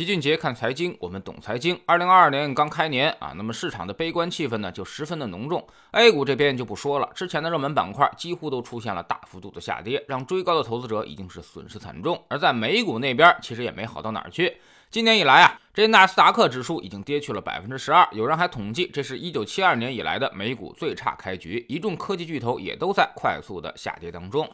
齐俊杰看财经，我们懂财经。二零二二年刚开年啊，那么市场的悲观气氛呢就十分的浓重。A 股这边就不说了，之前的热门板块几乎都出现了大幅度的下跌，让追高的投资者已经是损失惨重。而在美股那边，其实也没好到哪儿去。今年以来啊，这纳斯达克指数已经跌去了百分之十二。有人还统计，这是一九七二年以来的美股最差开局。一众科技巨头也都在快速的下跌当中。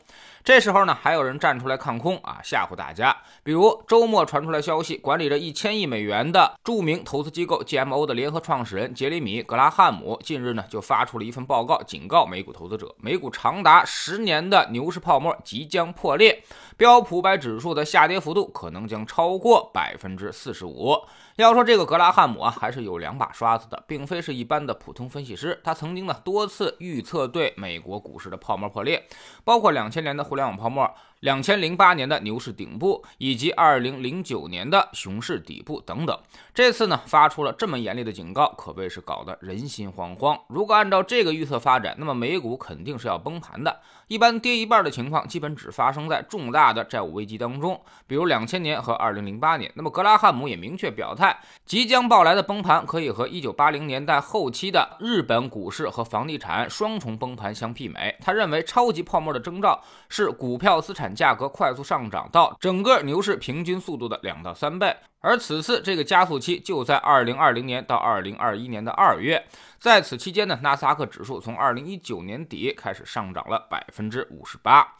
这时候呢，还有人站出来看空啊，吓唬大家。比如周末传出来消息，管理着一千亿美元的著名投资机构 GMO 的联合创始人杰里米·格拉汉姆近日呢就发出了一份报告，警告美股投资者，美股长达十年的牛市泡沫即将破裂，标普百指数的下跌幅度可能将超过百分之。四十五。要说这个格拉汉姆啊，还是有两把刷子的，并非是一般的普通分析师。他曾经呢多次预测对美国股市的泡沫破裂，包括两千年的互联网泡沫、两千零八年的牛市顶部，以及二零零九年的熊市底部等等。这次呢发出了这么严厉的警告，可谓是搞得人心惶惶。如果按照这个预测发展，那么美股肯定是要崩盘的。一般跌一半的情况，基本只发生在重大的债务危机当中，比如两千年和二零零八年。那么格拉汉姆也明确表态。即将到来的崩盘可以和1980年代后期的日本股市和房地产双重崩盘相媲美。他认为，超级泡沫的征兆是股票资产价格快速上涨到整个牛市平均速度的两到三倍，而此次这个加速期就在2020年到2021年的二月。在此期间呢，纳斯达克指数从2019年底开始上涨了百分之五十八。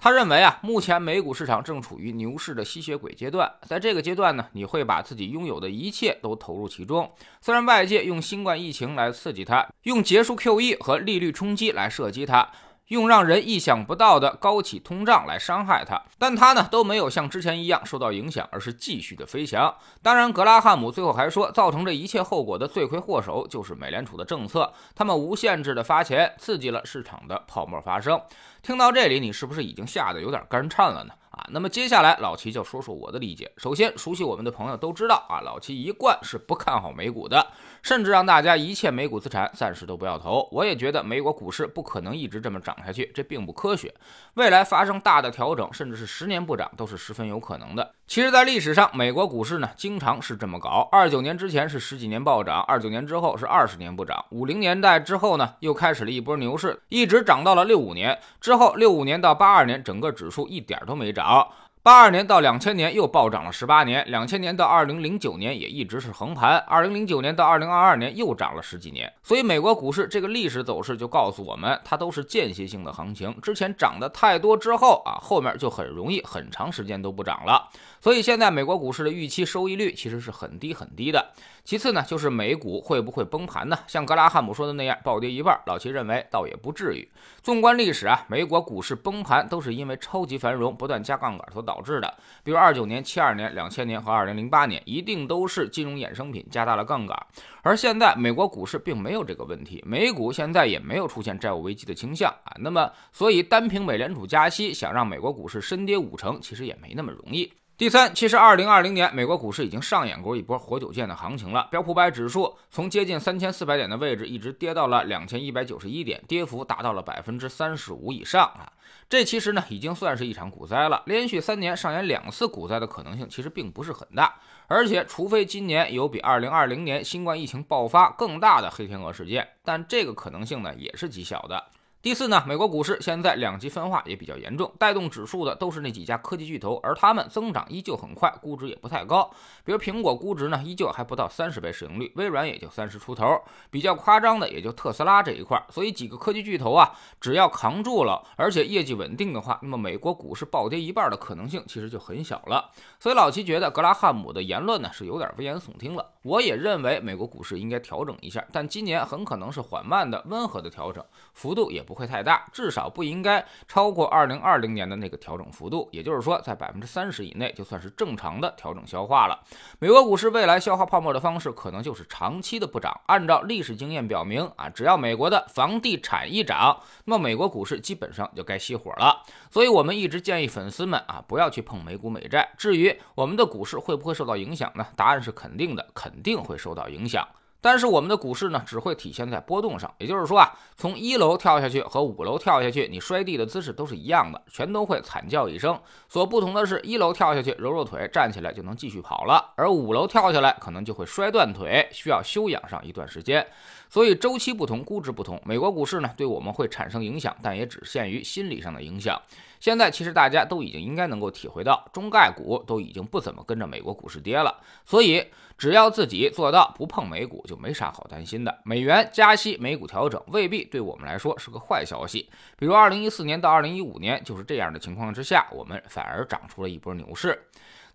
他认为啊，目前美股市场正处于牛市的吸血鬼阶段，在这个阶段呢，你会把自己拥有的一切都投入其中。虽然外界用新冠疫情来刺激它，用结束 QE 和利率冲击来射击它。用让人意想不到的高企通胀来伤害它，但它呢都没有像之前一样受到影响，而是继续的飞翔。当然，格拉汉姆最后还说，造成这一切后果的罪魁祸首就是美联储的政策，他们无限制的发钱，刺激了市场的泡沫发生。听到这里，你是不是已经吓得有点肝颤了呢？啊，那么接下来老齐就说说我的理解。首先，熟悉我们的朋友都知道啊，老齐一贯是不看好美股的，甚至让大家一切美股资产暂时都不要投。我也觉得美国股市不可能一直这么涨下去，这并不科学。未来发生大的调整，甚至是十年不涨，都是十分有可能的。其实，在历史上，美国股市呢经常是这么搞。二九年之前是十几年暴涨，二九年之后是二十年不涨。五零年代之后呢，又开始了一波牛市，一直涨到了六五年之后，六五年到八二年，整个指数一点都没涨。好。八二年到两千年又暴涨了十八年，两千年到二零零九年也一直是横盘，二零零九年到二零二二年又涨了十几年。所以美国股市这个历史走势就告诉我们，它都是间歇性的行情，之前涨得太多之后啊，后面就很容易很长时间都不涨了。所以现在美国股市的预期收益率其实是很低很低的。其次呢，就是美股会不会崩盘呢？像格拉汉姆说的那样，暴跌一半，老齐认为倒也不至于。纵观历史啊，美国股市崩盘都是因为超级繁荣、不断加杠杆所导致的。比如二九年、七二年、两千年和二零零八年，一定都是金融衍生品加大了杠杆。而现在美国股市并没有这个问题，美股现在也没有出现债务危机的倾向啊。那么，所以单凭美联储加息，想让美国股市深跌五成，其实也没那么容易。第三，其实二零二零年美国股市已经上演过一波活久见的行情了。标普百指数从接近三千四百点的位置，一直跌到了两千一百九十一点，跌幅达到了百分之三十五以上啊！这其实呢，已经算是一场股灾了。连续三年上演两次股灾的可能性其实并不是很大，而且除非今年有比二零二零年新冠疫情爆发更大的黑天鹅事件，但这个可能性呢，也是极小的。第四呢，美国股市现在两极分化也比较严重，带动指数的都是那几家科技巨头，而他们增长依旧很快，估值也不太高。比如苹果估值呢，依旧还不到三十倍市盈率，微软也就三十出头，比较夸张的也就特斯拉这一块。所以几个科技巨头啊，只要扛住了，而且业绩稳定的话，那么美国股市暴跌一半的可能性其实就很小了。所以老齐觉得格拉汉姆的言论呢是有点危言耸听了。我也认为美国股市应该调整一下，但今年很可能是缓慢的、温和的调整，幅度也不会太大，至少不应该超过二零二零年的那个调整幅度。也就是说，在百分之三十以内就算是正常的调整消化了。美国股市未来消化泡沫的方式，可能就是长期的不涨。按照历史经验表明啊，只要美国的房地产一涨，那么美国股市基本上就该熄火了。所以我们一直建议粉丝们啊，不要去碰美股美债。至于我们的股市会不会受到影响呢？答案是肯定的，肯。定会受到影响。但是我们的股市呢，只会体现在波动上。也就是说啊，从一楼跳下去和五楼跳下去，你摔地的姿势都是一样的，全都会惨叫一声。所不同的是，一楼跳下去揉揉腿，站起来就能继续跑了；而五楼跳下来，可能就会摔断腿，需要休养上一段时间。所以周期不同，估值不同。美国股市呢，对我们会产生影响，但也只限于心理上的影响。现在其实大家都已经应该能够体会到，中概股都已经不怎么跟着美国股市跌了。所以只要自己做到不碰美股，就没啥好担心的。美元加息、美股调整，未必对我们来说是个坏消息。比如二零一四年到二零一五年就是这样的情况之下，我们反而涨出了一波牛市。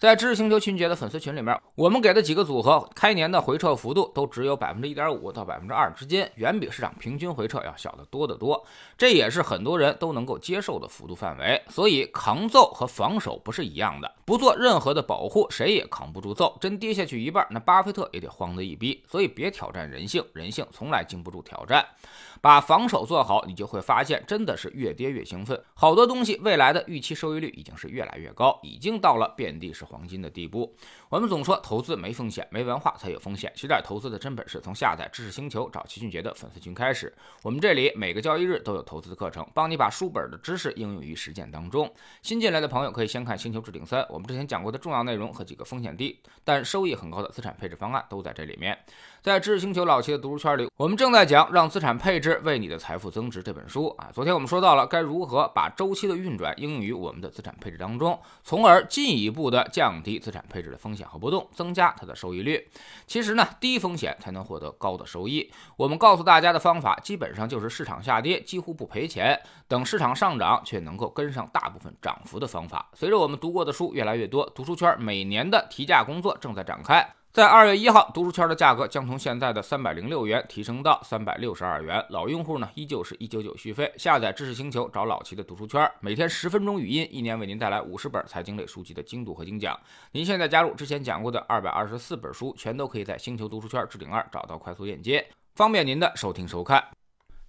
在知识星球秦杰的粉丝群里面，我们给的几个组合开年的回撤幅度都只有百分之一点五到百分之二之间，远比市场平均回撤要小得多得多。这也是很多人都能够接受的幅度范围。所以扛揍和防守不是一样的，不做任何的保护，谁也扛不住揍。真跌下去一半，那巴菲特也得慌得一逼。所以别挑战人性，人性从来经不住挑战。把防守做好，你就会发现真的是越跌越兴奋。好多东西未来的预期收益率已经是越来越高，已经到了遍地是黄金的地步。我们总说投资没风险，没文化才有风险。学点投资的真本事，从下载知识星球找齐俊杰的粉丝群开始。我们这里每个交易日都有投资的课程，帮你把书本的知识应用于实践当中。新进来的朋友可以先看《星球置顶三》，我们之前讲过的重要内容和几个风险低但收益很高的资产配置方案都在这里面。在知识星球老齐的读书圈里，我们正在讲《让资产配置为你的财富增值》这本书啊。昨天我们说到了该如何把周期的运转应用于我们的资产配置当中，从而进一步的降低资产配置的风险和波动，增加它的收益率。其实呢，低风险才能获得高的收益。我们告诉大家的方法，基本上就是市场下跌几乎不赔钱，等市场上涨却能够跟上大部分涨幅的方法。随着我们读过的书越来越多，读书圈每年的提价工作正在展开。在二月一号，读书圈的价格将从现在的三百零六元提升到三百六十二元。老用户呢，依旧是一九九续费。下载知识星球，找老齐的读书圈，每天十分钟语音，一年为您带来五十本财经类书籍的精读和精讲。您现在加入之前讲过的二百二十四本书，全都可以在星球读书圈置顶二找到快速链接，方便您的收听收看。